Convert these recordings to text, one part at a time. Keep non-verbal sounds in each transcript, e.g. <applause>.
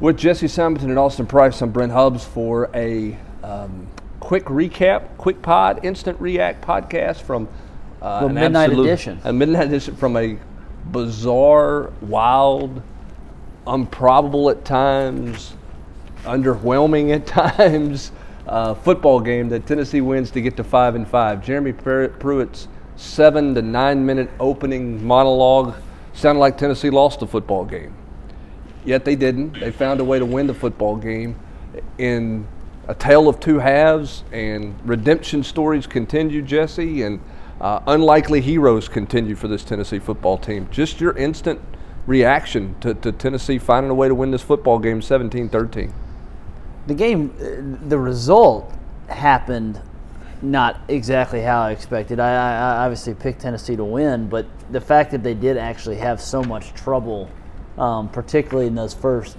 With Jesse Simonton and Austin Price, I'm Brent Hubbs for a um, quick recap, quick pod, instant react podcast from uh, The an midnight absolute- edition. A midnight edition from a bizarre, wild, improbable at times, underwhelming at <laughs> times uh, football game that Tennessee wins to get to five and five. Jeremy Pru- Pruitt's seven to nine minute opening monologue sounded like Tennessee lost the football game. Yet they didn't. They found a way to win the football game in a tale of two halves, and redemption stories continue, Jesse, and uh, unlikely heroes continue for this Tennessee football team. Just your instant reaction to, to Tennessee finding a way to win this football game 17 13. The game, uh, the result happened not exactly how I expected. I, I, I obviously picked Tennessee to win, but the fact that they did actually have so much trouble, um, particularly in those first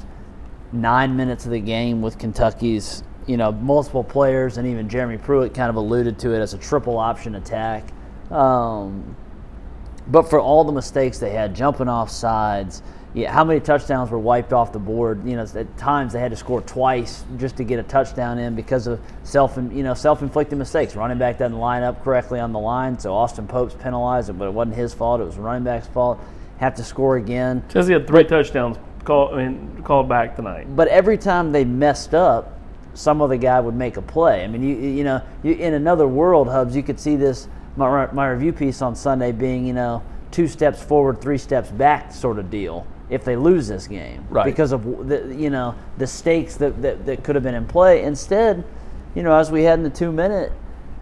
nine minutes of the game with Kentucky's, you know, multiple players, and even Jeremy Pruitt kind of alluded to it as a triple option attack. Um, but for all the mistakes they had, jumping off sides, yeah, how many touchdowns were wiped off the board? You know, at times they had to score twice just to get a touchdown in because of self, you know, self-inflicted mistakes. Running back doesn't line up correctly on the line, so Austin Pope's penalized, it, but it wasn't his fault. It was running back's fault. Have to score again. Tennessee had three touchdowns called, I mean, called back tonight. But every time they messed up, some other guy would make a play. I mean, you you know, you, in another world, Hubbs, you could see this. My my review piece on Sunday being, you know, two steps forward, three steps back sort of deal. If they lose this game, Right. Because of the you know the stakes that, that, that could have been in play. Instead, you know, as we had in the two minute,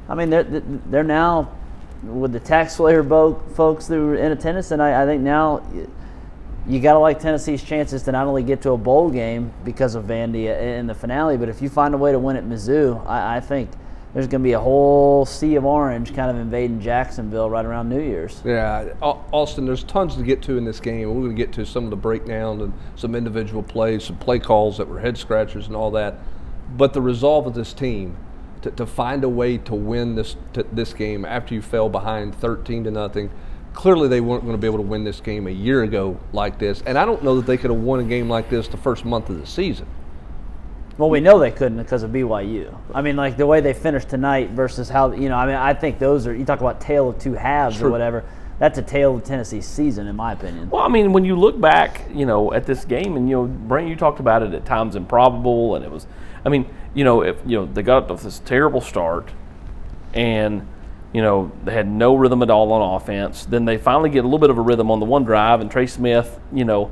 I mean, they're they're now with the TaxSlayer folks that were in attendance, and I, I think now you got to like Tennessee's chances to not only get to a bowl game because of Vandy in the finale, but if you find a way to win at Mizzou, I, I think there's going to be a whole sea of orange kind of invading Jacksonville right around New Year's. Yeah, Austin, there's tons to get to in this game. We're going to get to some of the breakdown and some individual plays, some play calls that were head scratchers and all that. But the resolve of this team to, to find a way to win this to, this game after you fell behind 13 to nothing. Clearly, they weren't going to be able to win this game a year ago like this, and I don't know that they could have won a game like this the first month of the season. Well, we know they couldn't because of BYU. I mean, like the way they finished tonight versus how you know. I mean, I think those are you talk about tale of two halves or whatever. That's a tale of Tennessee's season, in my opinion. Well, I mean, when you look back, you know, at this game, and you know, Brent, you talked about it at times improbable, and it was, I mean, you know, if you know they got off this terrible start, and you know they had no rhythm at all on offense. Then they finally get a little bit of a rhythm on the one drive, and Trey Smith, you know,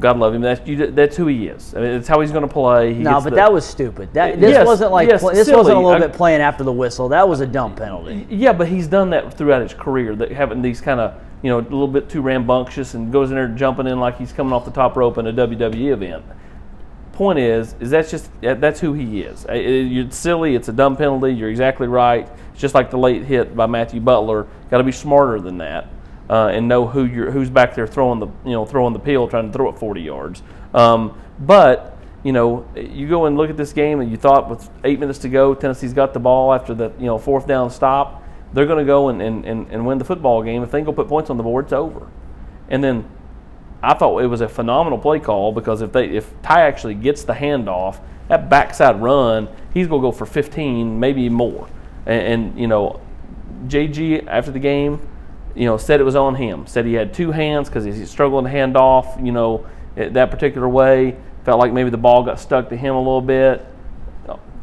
God love him. That's you, that's who he is. I mean, that's how he's going to play. He no, but the- that was stupid. That this Yes, wasn't like yes, this silly. wasn't a little I- bit playing after the whistle. That was a dumb penalty. Yeah, but he's done that throughout his career. That having these kind of you know a little bit too rambunctious and goes in there jumping in like he's coming off the top rope in a WWE event. Point is, is that's just that's who he is. It- It's silly. It's a dumb penalty. You're exactly right. It's just like the late hit by Matthew Butler. Got to be smarter than that uh, and know who you're who's back there throwing the you know throwing the pill, trying to throw it 40 yards. Um, but you know, you go and look at this game, and you thought with eight minutes to go, Tennessee's got the ball after the you know fourth down stop. They're going to go and, and, and, and win the football game. If they go put points on the board, it's over. And then I thought it was a phenomenal play call because if they if Ty actually gets the handoff, that backside run, he's going to go for 15, maybe more. And, and you know, JG after the game, you know, said it was on him. Said he had two hands because he's struggling to hand off. You know, that particular way. Felt like maybe the ball got stuck to him a little bit.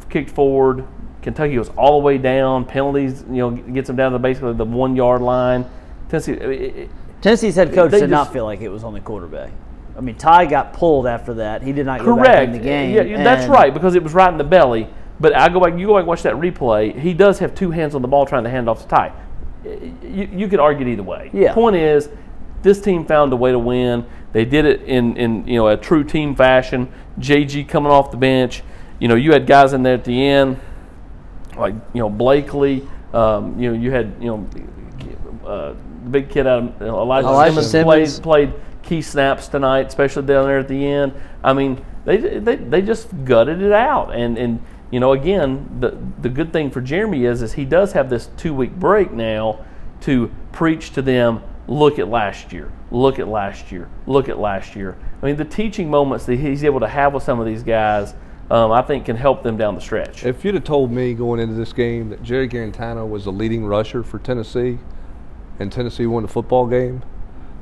Kicked forward. Kentucky goes all the way down. Penalties, you know, gets them down to basically the one yard line. Tennessee. it- Tennessee's head coach did not feel like it was on the quarterback. I mean, Ty got pulled after that. He did not go back Correct. in the game. Yeah, yeah, that's right because it was right in the belly. But I go back. You go back and watch that replay. He does have two hands on the ball trying to hand off to Ty. You, you could argue it either way. Yeah. Point is, this team found a way to win. They did it in, in you know a true team fashion. JG coming off the bench. You know you had guys in there at the end, like you know Blakely. Um, you know you had you know uh, the big kid out of Elijah, Elijah Simmons, Simmons. played played key snaps tonight, especially down there at the end. I mean, they they, they just gutted it out, and and you know again the the good thing for Jeremy is is he does have this two week break now to preach to them. Look at last year. Look at last year. Look at last year. I mean, the teaching moments that he's able to have with some of these guys, um, I think, can help them down the stretch. If you'd have told me going into this game that Jerry Guarantano was the leading rusher for Tennessee, and Tennessee won the football game,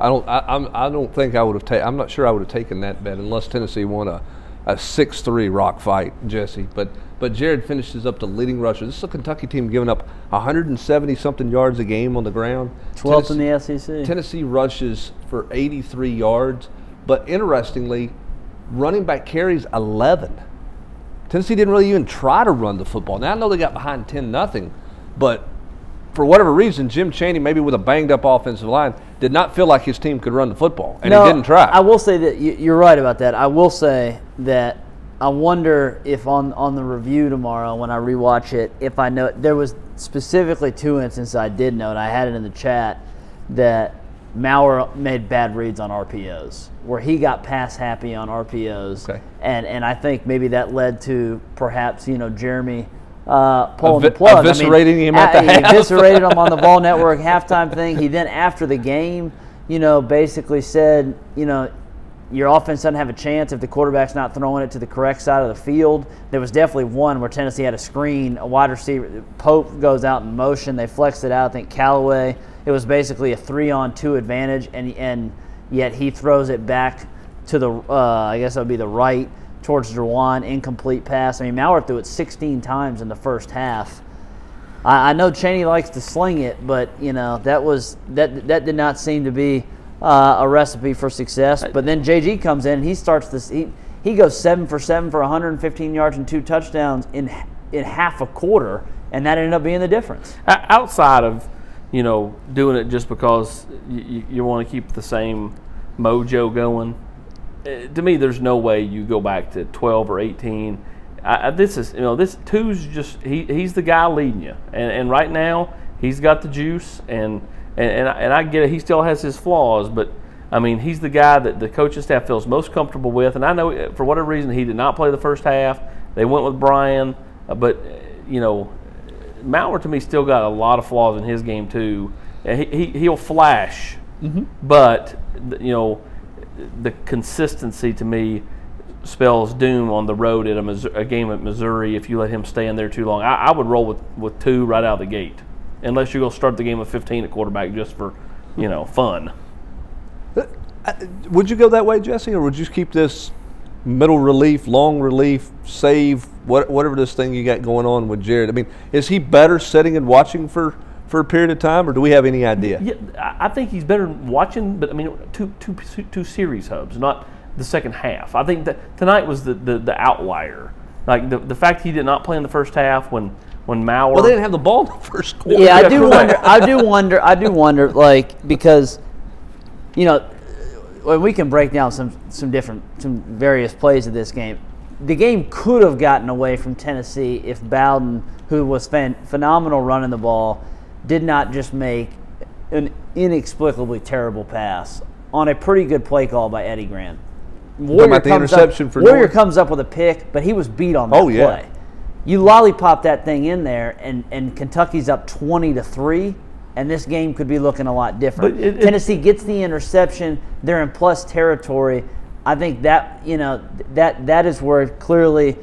I don't. I, I'm, I don't think I would have taken. I'm not sure I would have taken that bet unless Tennessee won a, a six-three rock fight, Jesse. But but Jared finishes up the leading rusher. This is a Kentucky team giving up 170 something yards a game on the ground. 12th in the SEC. Tennessee rushes for 83 yards, but interestingly, running back carries 11. Tennessee didn't really even try to run the football. Now I know they got behind 10 nothing, but for whatever reason, Jim Chaney, maybe with a banged up offensive line, did not feel like his team could run the football, and no, he didn't try. I will say that you- you're right about that. I will say that I wonder if on on the review tomorrow when I rewatch it, if I know there was specifically two instances I did note. I had it in the chat that Maurer made bad reads on RPOs, where he got pass happy on RPOs, Okay. and and I think maybe that led to perhaps you know Jeremy. Uh, pulling the plug. eviscerating him at the he half. eviscerated him on the <laughs> Ball Network halftime thing. He then, after the game, you know, basically said, you know, your offense doesn't have a chance if the quarterback's not throwing it to the correct side of the field. There was definitely one where Tennessee had a screen, a wide receiver. Pope goes out in motion. They flexed it out. I think Callaway. It was basically a three-on-two advantage, and and yet he throws it back to the. Uh, I guess that would be the right towards Jauan, incomplete pass. I mean, Maurer threw it 16 times in the first half. I, I know Chaney likes to sling it, but you know that was that that did not seem to be uh, a recipe for success. But then JG comes in, and he starts this. He, he goes seven for seven for 115 yards and two touchdowns in in half a quarter, and that ended up being the difference. Outside of you know doing it just because you, you want to keep the same mojo going to me there's no way you go back to 12 or 18 I, this is you know this two's just he, he's the guy leading you. And, and right now he's got the juice and and, and, I, and I get it. He still has his flaws but I mean he's the guy that the coaching staff feels most comfortable with. And I know eh, for whatever reason he did not play the first half. They went with Brian. Uh, but you know Maurer to me still got a lot of flaws in his game too. He, he he'll flash, but you know the consistency to me spells doom on the road at a, a game at Missouri if you let him stay in there too long. I, I would roll with, with two right out of the gate, unless you're going to start the game with 15 at quarterback just for you know fun. Uh, uh, would you go that way, Jesse, or would you keep this middle relief, long relief, save, what, whatever this thing you got going on with Jared? I mean, is he better sitting and watching for, for a period of time, or do we have any idea? Yeah, I I think he's better watching, but I mean, two, two, two series Hubbs, not the second half. I think that tonight was the, the, the outlier. Like the, the fact he did not play in the first half when when Maurer. Well, they didn't have the ball in the <laughs> first quarter. Yeah, I do correct. wonder. I do wonder. I do wonder, like because, you know, when we can break down some some different some various plays of this game. The game could have gotten away from Tennessee if Bowden, who was fan, phenomenal running the ball, did not just make an inexplicably terrible pass on a pretty good play call by Eddie Gran. Warrior about the comes interception up, for Warrior comes up with a pick, but he was beat on that Oh, yeah. play. You lollipop that thing in there, and, and Kentucky's up twenty to three, and this game could be looking a lot different. It- it- Tennessee gets the interception; they're in plus territory. I think that you know that that is where clearly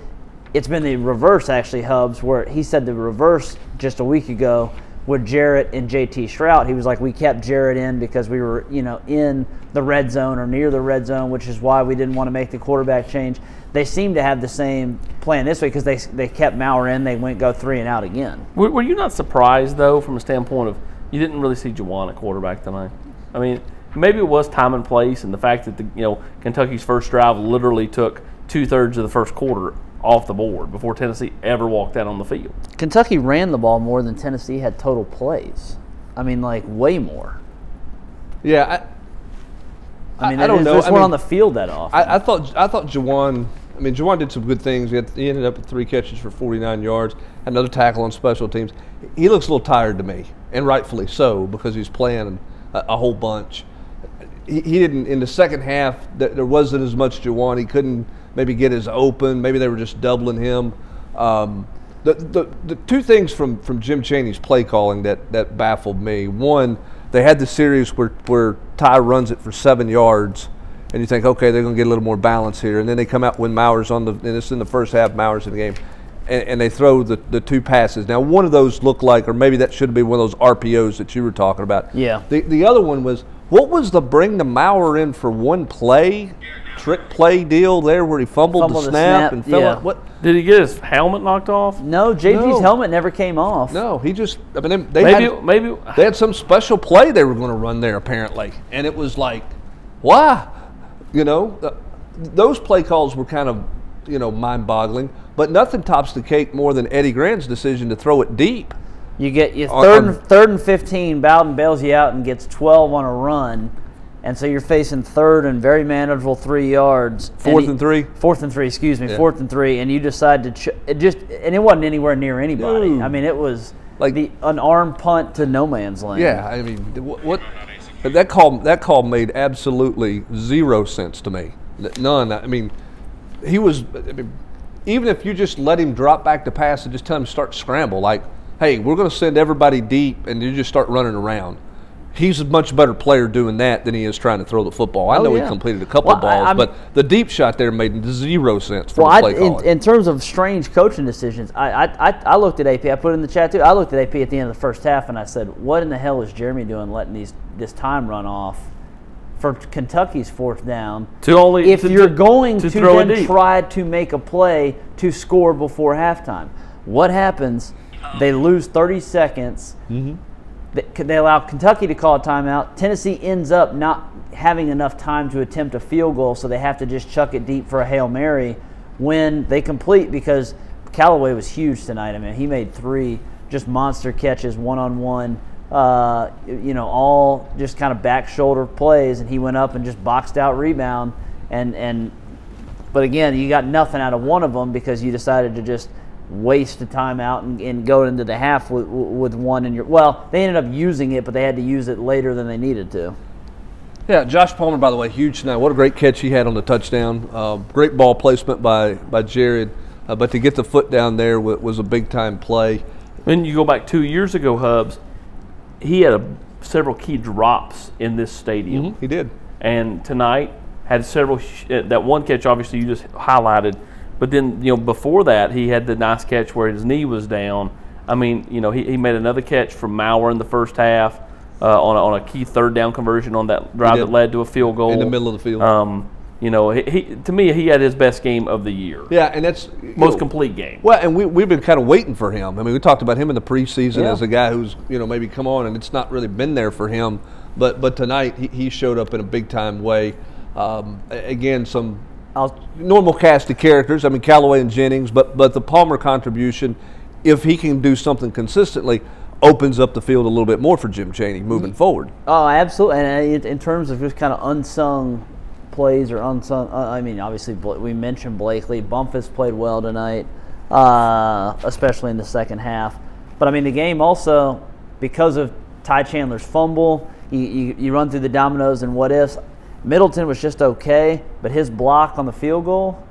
it's been the reverse actually. Hubbs where he said the reverse just a week ago with Jarrett and JT Shrout. He was like, we kept Jarrett in because we were you know in the red zone or near the red zone, which is why we didn't want to make the quarterback change. They seem to have the same plan this way because they they kept Maurer in. They went go three and out again. Were, were you not surprised though, from a standpoint of you didn't really see Jauan at quarterback tonight? I mean, maybe it was time and place, and the fact that the you know Kentucky's first drive literally took two thirds of the first quarter off the board before Tennessee ever walked out on the field. Kentucky ran the ball more than Tennessee had total plays. I mean, like way more. Yeah, I mean, I don't they know. just I weren't mean, on the field that often. I, I thought I thought Jauan. I mean, Jauan did some good things. He, had, he ended up with three catches for 49 yards, another tackle on special teams. He looks a little tired to me, and rightfully so because he's playing a, a whole bunch. He, he didn't in the second half. There wasn't as much Jauan. He couldn't maybe get his open. Maybe they were just doubling him. Um, the, the, the two things from, from Jim Chaney's play calling that, that baffled me. One, they had the series where, where Ty runs it for seven yards, and you think, okay, they're going to get a little more balance here, and then they come out when Maurer's on the, and it's in the first half, Maurer's in the game, and, and they throw the, the two passes. Now, one of those looked like, or maybe that should have been one of those RPOs that you were talking about. Yeah. The the other one was what was the bring the Maurer in for one play, trick play deal there where he fumbled, Fumbled the the snap, snap, and fell yeah. out? What? Did he get his helmet knocked off? No, JG's No. helmet never came off. No, he just. I mean, they, they Maybe had, maybe they had some special play they were going to run there apparently, and it was like, why? You know, uh, those play calls were kind of, you know, mind-boggling. But nothing tops the cake more than Eddie Gran's decision to throw it deep. You get your oh, third, on- and, third and 15, Bowden bails you out and gets 12 on a run. And so you're facing third and very manageable three yards. Fourth he- and three? Fourth and three, excuse me. Yeah. Fourth and three. And you decide to, ch- it just, and it wasn't anywhere near anybody. I mean, it was Like- like the an arm punt to no man's land. Yeah, I mean, what, what that call that call made absolutely zero sense to me. None. I mean, he was. I mean, even if you just let him drop back to pass and just tell him to start scramble, like, hey, we're going to send everybody deep, and you just start running around. He's a much better player doing that than he is trying to throw the football. I Oh, know yeah. he completed a couple Well, I- balls, I'm- but the deep shot there made zero sense for Well, the I, in, in terms of strange coaching decisions, I, I, I, I looked at AP. I put it in the chat too. I looked at AP at the end of the first half and I said, "What in the hell is Jeremy doing, letting these this time run off for Kentucky's fourth down?" to only if to- you're going to to, throw then try to make a play to score before halftime, what happens? They lose 30 seconds. They, they allow Kentucky to call a timeout. Tennessee ends up not having enough time to attempt a field goal, so they have to just chuck it deep for a hail mary. When they complete, because Callaway was huge tonight. I mean, he made three just monster catches, one on one. Uh, you know, all just kind of back shoulder plays, and he went up and just boxed out rebound. And and but again, you got nothing out of one of them because you decided to just waste the timeout and, and go into the half with, with one in your. Well, they ended up using it, but they had to use it later than they needed to. Yeah, Josh Palmer, by the way, huge tonight. What a great catch he had on the touchdown. Uh, great ball placement by by Jared, uh, but to get the foot down there was, was a big time play. When you go back two years ago, Hubbs, he had a, several key drops in this stadium. He did. and tonight had several. Sh- uh, that one catch, obviously, you just highlighted, but then you know before that he had the nice catch where his knee was down. I mean, you know, he, he made another catch from Maurer in the first half uh, on, a, on a key third down conversion on that drive that led to a field goal In the middle of the field. Um, you know, he, he to me he had his best game of the year, Yeah, and that's most know, complete game. Well, and we we've been kind of waiting for him. I mean, we talked about him in the preseason Yeah. as a guy who's you know maybe come on, and it's not really been there for him. But but tonight he, he showed up in a big time way. Um, again, some I'll, normal cast of characters. I mean, Callaway and Jennings, but but the Palmer contribution, if he can do something consistently, opens up the field a little bit more for Jim Chaney moving forward. oh, absolutely. And in- in terms of just kind of unsung plays or unsung, uh, I mean, obviously we mentioned Blakely. Bumpus played well tonight, uh, especially in the second half. But I mean, the game also because of Ty Chandler's fumble, you, you, you run through the dominoes and what ifs. Middleton was just okay, but his block on the field goal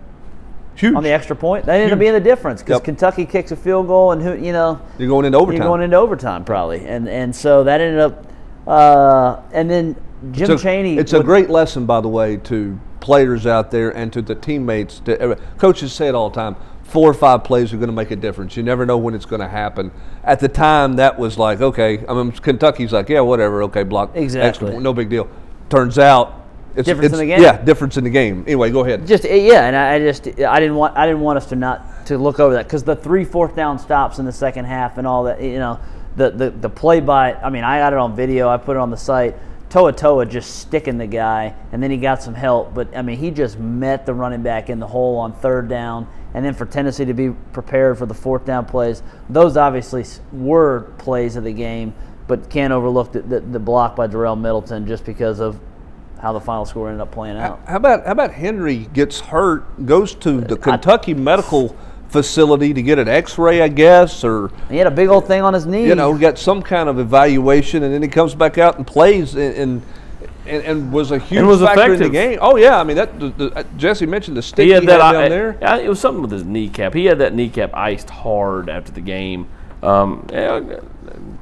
Huge. on the extra point that ended up being the difference because Yep. Kentucky kicks a field goal and who you know You're going into overtime. you're going into overtime probably, and and so that ended up, uh, and then Jim it's a, Chaney. It's a great lesson, by the way, to players out there and to the teammates. To, coaches say it all the time. Four or five plays are going to make a difference. You never know when it's going to happen. At the time, that was like, okay. I mean, Kentucky's like, yeah, whatever. Okay, block. Exactly. Extra no big deal. Turns out, it's Difference in the game. Yeah, difference in the game. Anyway, go ahead. just yeah, and I, I just I didn't want I didn't want us to not to look over that because the three fourth down stops in the second half and all that you know the the the play by I mean I got it on video I put it on the site To'o To'o just sticking the guy and then he got some help but I mean he just met the running back in the hole on third down and then for Tennessee to be prepared for the fourth down plays those obviously were plays of the game but can't overlook the, the, the block by Darel Middleton just because of how the final score ended up playing out. How about how about Henry gets hurt, goes to the Kentucky Medical Facility to get an X-ray, I guess, or He had a big old thing on his knee. you know, got some kind of evaluation, and then he comes back out and plays, and and, and, and was a huge was factor in the game. Oh yeah, I mean that. The, the, uh, Jesse mentioned the stick He had that down I- there. I- it was something with his kneecap. He had that kneecap iced hard after the game. Um, yeah,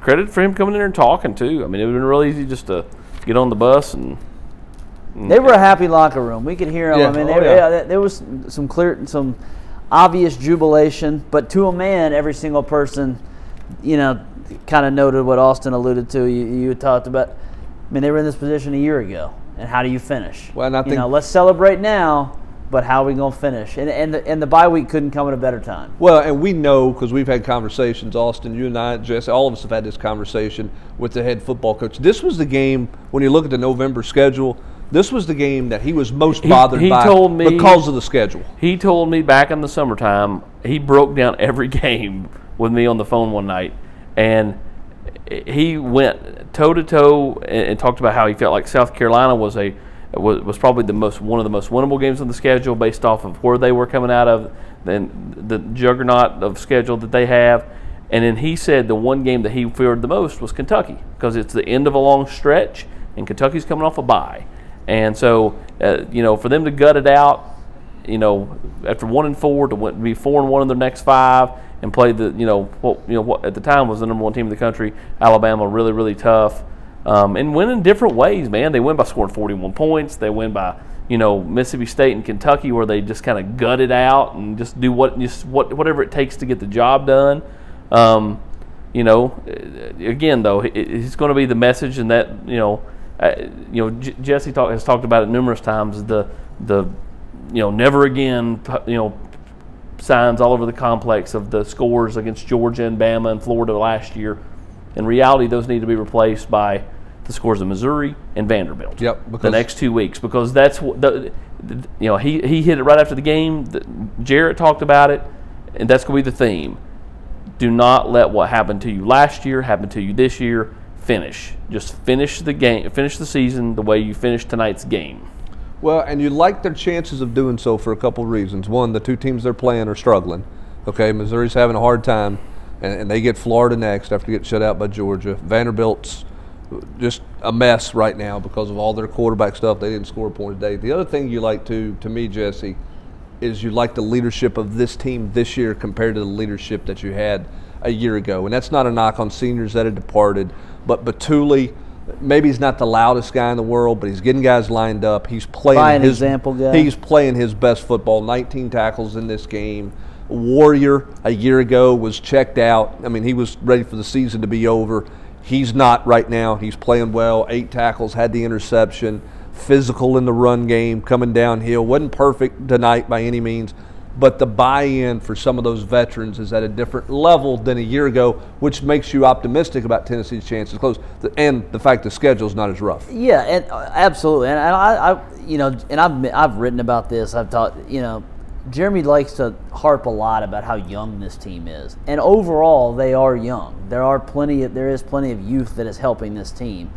credit for him coming in there and talking too. I mean, it would have been real easy just to get on the bus and They were a mm. happy locker room. We could hear them. Yeah. I mean, Oh, yeah. yeah, there was some clear, some obvious jubilation, but to a man, every single person, you know, kind of noted what Austin alluded to. You, you talked about. I mean, they were in this position a year ago, and how do you finish? Well, and I you know, let's celebrate now, but how are we gonna finish? And and the, and the bye week couldn't come at a better time. Well, and we know because we've had conversations, Austin, you and I, Jesse, all of us have had this conversation with the head football coach. This was the game when you look at the November schedule. This was the game that he was most bothered he by told me- because of the schedule. He told me back in the summertime, he broke down every <laughs> game with me on the phone one night, and he went toe to toe and talked about how he felt like South Carolina was a was, was probably the most one of the most winnable games on the schedule based off of where they were coming out of, then the juggernaut of schedule that they have. And then he said the one game that he feared the most was Kentucky because it's the end of a long stretch, and Kentucky's coming off a bye. And so, uh, you know, for them to gut it out, you know, after one and four to be four and one in their next five and play the, you know, what you know what at the time was the number one team in the country, Alabama, really really tough, um, and win in different ways, man. They win by scoring 41 points. They win by, you know, Mississippi State and Kentucky where they just kind of gut it out and just do what just what whatever it takes to get the job done. Um, you know, uh, again though, it, it's going to be the message, and that you know, Uh, you know, J- Jesse talk, has talked about it numerous times. The the you know, never again, you know, signs all over the complex of the scores against Georgia and Bama and Florida last year. In reality, those need to be replaced by the scores of Missouri and Vanderbilt. Yep, the next two weeks because that's what the, the you know he he hit it right after the game. The, Jarrett talked about it, and that's going to be the theme. Do not let what happened to you last year happen to you this year. Finish. Just finish the game. Finish the season the way you finished tonight's game. Well, and you like their chances of doing so for a couple reasons. One, the two teams they're playing are struggling. Okay, Missouri's having a hard time, and, and they get Florida next after getting shut out by Georgia. Vanderbilt's just a mess right now because of all their quarterback stuff. They didn't score a point today. The other thing you like to, to me, Jesse, is you like the leadership of this team this year compared to the leadership that you had a year ago. And that's not a knock on seniors that had departed, but Bituli, maybe he's not the loudest guy in the world, but he's getting guys lined up. He's playing By his example guy. He's playing his best football. 19 tackles in this game. Warrior a year ago was checked out. I mean, he was ready for the season to be over. He's not right now. He's playing well. Eight tackles, had the interception. Physical in the run game, coming downhill. wasn't perfect tonight by any means, but the buy-in for some of those veterans is at a different level than a year ago, which makes you optimistic about Tennessee's chances close, and the fact the schedule's not as rough. Yeah, and uh, absolutely, and I, I, you know, and I've I've written about this. I've taught, you know, Jeremy likes to harp a lot about how young this team is, and overall they are young. There are plenty, of, there is plenty of youth that is helping this team,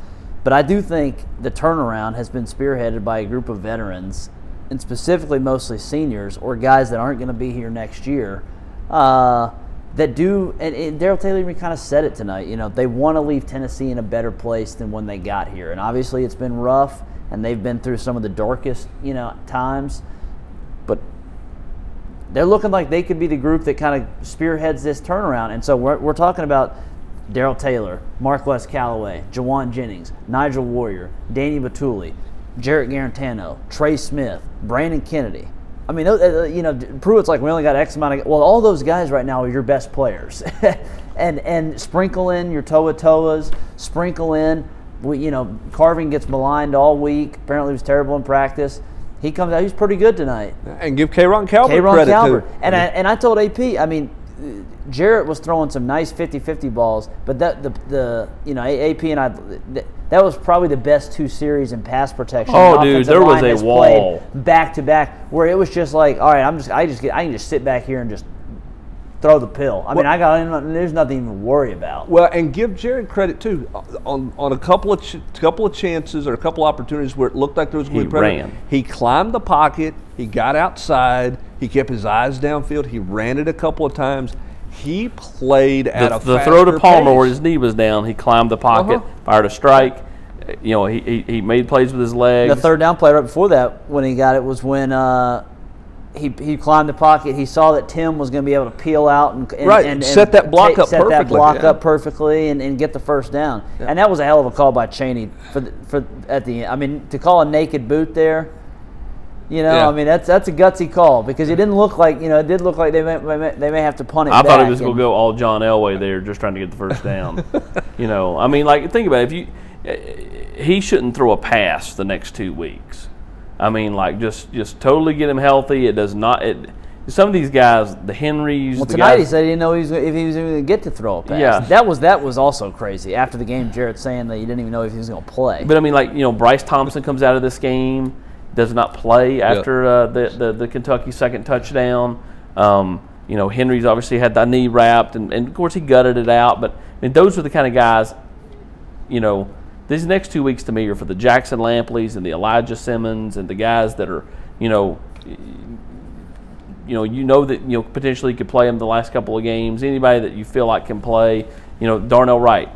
but I do think the turnaround has been spearheaded by a group of veterans, and specifically mostly seniors or guys that aren't going to be here next year. Uh, that do, and, and Darrell Taylor kind of said it tonight. You know, they want to leave Tennessee in a better place than when they got here, and obviously it's been rough, and they've been through some of the darkest, you know, times. But they're looking like they could be the group that kind of spearheads this turnaround. And so we're, we're talking about Darrell Taylor, Marquez Callaway, Jauan Jennings, Nigel Warrior, Danny Bituli, Jarrett Guarantano, Trey Smith, Brandon Kennedy. I mean, uh, you know, Pruitt's like we only got X amount of. Well, all those guys right now are your best players, <laughs> and and sprinkle in your To'o To'os, sprinkle in. We, you know, Carvin gets maligned all week. Apparently, he was terrible in practice. He comes out. He's pretty good tonight. And give K-Ron Calbert K-Ron credit Calbert. too. And I, and I told AP, I mean, uh, Jarrett was throwing some nice 50-50 balls, but that the the you know AP and I that was probably the best two series in pass protection. Oh, the dude, there was a wall. back to back where it was just like, all right, I'm just I just get I can just sit back here and just throw the pill. I mean, I got there's nothing even to worry about. Well, and give Jared credit too on on a couple of ch- couple of chances or a couple opportunities where it looked like there was going to be pressure. ran. He climbed the pocket. He got outside. He kept his eyes downfield. He ran it a couple of times. He played at The, a the throw to faster Palmer where his knee was down, he climbed the pocket, Uh-huh. fired a strike. You know, he, he, he made plays with his legs. The third down play right before that when he got it was when uh, he, he climbed the pocket. He saw that Tim was going to be able to peel out and, and Right, and, set that block ta- up set that perfectly, block yeah. up perfectly, and, and get the first down. And that was a hell of a call by Chaney for the, for at the end. I mean, to call a naked boot there. You know, Yeah. I mean that's that's a gutsy call because it didn't look like you know it did look like they may, they may have to punt it. I thought it was going to go all John Elway there, just trying to get the first down. <laughs> you know, I mean, like think about it. If you, he shouldn't throw a pass the next two weeks. I mean, like just just totally get him healthy. It does not. It some of these guys, the Henrys, Well, the tonight he said he didn't know he was, if he was even going to get to throw a pass. Yeah. that was that was also crazy. After the game, Jarrett saying that he didn't even know if he was going to play. But I mean, like you know, Bryce Thompson comes out of this game, does not play after uh, the, the the Kentucky second touchdown. Um, you know, Henry's obviously had the knee wrapped, and, and of course he gutted it out. But I mean, those are the kind of guys. You know, these next two weeks to me are for the Jackson Lampleys and the Elijah Simmons and the guys that are, you know, you know, you know that you know potentially could play them the last couple of games. Anybody that you feel like can play, you know, Darnell Wright,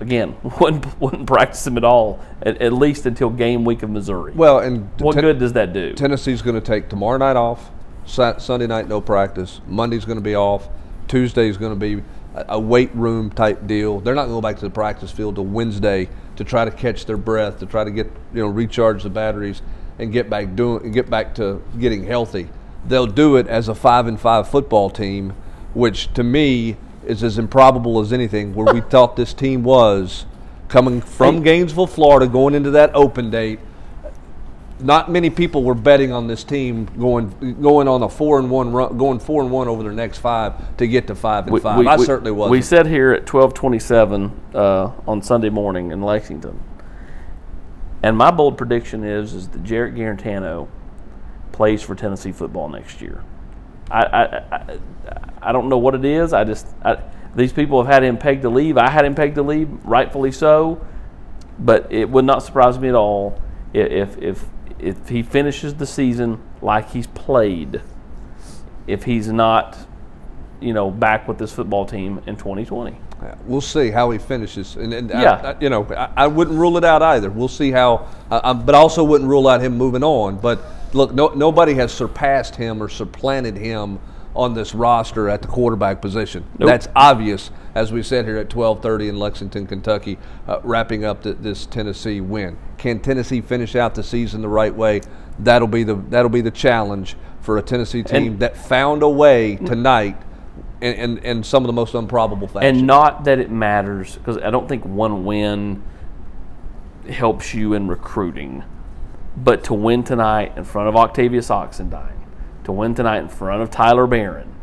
again, <laughs> wouldn't wouldn't practice him at all, at, at least until game week of Missouri. Well, and what Ten- good does that do? Tennessee's going to take tomorrow night off. Sunday night no practice. Monday's going to be off. Tuesday's going to be a, a weight room type deal. They're not going to go back to the practice field till Wednesday to try to catch their breath, to try to get you know recharge the batteries and get back doing get back to getting healthy. They'll do it as a five and five football team, which to me is as improbable as anything. Where we thought this team was coming from Gainesville, Florida, going into that open date not many people were betting on this team going going on a four and one run, going four and one over their next five to get to five and five. I certainly was. We sat here at twelve twenty seven uh, on Sunday morning in Lexington, and my bold prediction is is that Jarrett Guarantano plays for Tennessee football next year. I I, I, don't know what it is. I just I, these people have had him pegged to leave. I had him pegged to leave, rightfully so. But it would not surprise me at all if if if he finishes the season like he's played. If he's not, you know, back with this football team in 2020. We'll see how he finishes, and, and Yeah. I, I- you know, I, I wouldn't rule it out either. We'll see how, but I also wouldn't rule out him moving on. But look, no, nobody has surpassed him or supplanted him on this roster at the quarterback position. Nope. That's obvious, as we said here at 12:30 in Lexington, Kentucky, uh, wrapping up th- this Tennessee win. Can Tennessee finish out the season the right way? That'll be the that'll be the challenge for a Tennessee team And- that found a way tonight. In, in, in some of the most improbable fashion. And not that it matters, because I don't think one win helps you in recruiting. But to win tonight in front of Octavius Oxendine, to win tonight in front of Tyler Baron,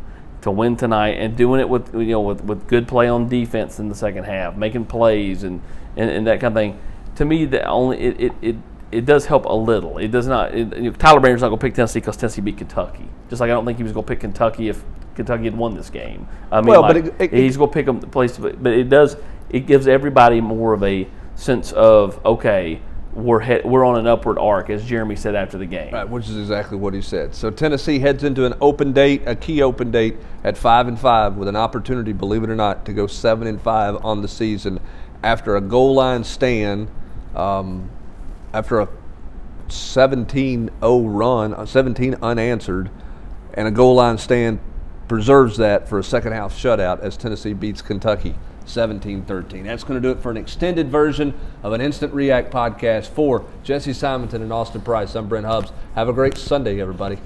to win tonight and doing it with you know with, with good play on defense in the second half, making plays and, and, and that kind of thing. To me, the only it, it, it, it does help a little. It does not. It, you know, Tyler Baron's not going to pick Tennessee because Tennessee beat Kentucky. Just like I don't think he was going to pick Kentucky if Kentucky had won this game. I mean, Well, but it- it- he's going to pick them the place, but, but it does. It gives everybody more of a sense of okay, we're we're on an upward arc, as Jeremy said after the game. Right, which is exactly what he said. So Tennessee heads into an open date, a key open date at five and five, with an opportunity, believe it or not, to go seven and five on the season after a goal line stand, um, after a 17-0 run, 17 unanswered, and a goal line stand preserves that for a second half shutout as Tennessee beats Kentucky 17-13. That's going to do it for an extended version of an Instant React podcast for Jesse Simonton and Austin Price. I'm Brent Hubbs. Have a great Sunday, everybody.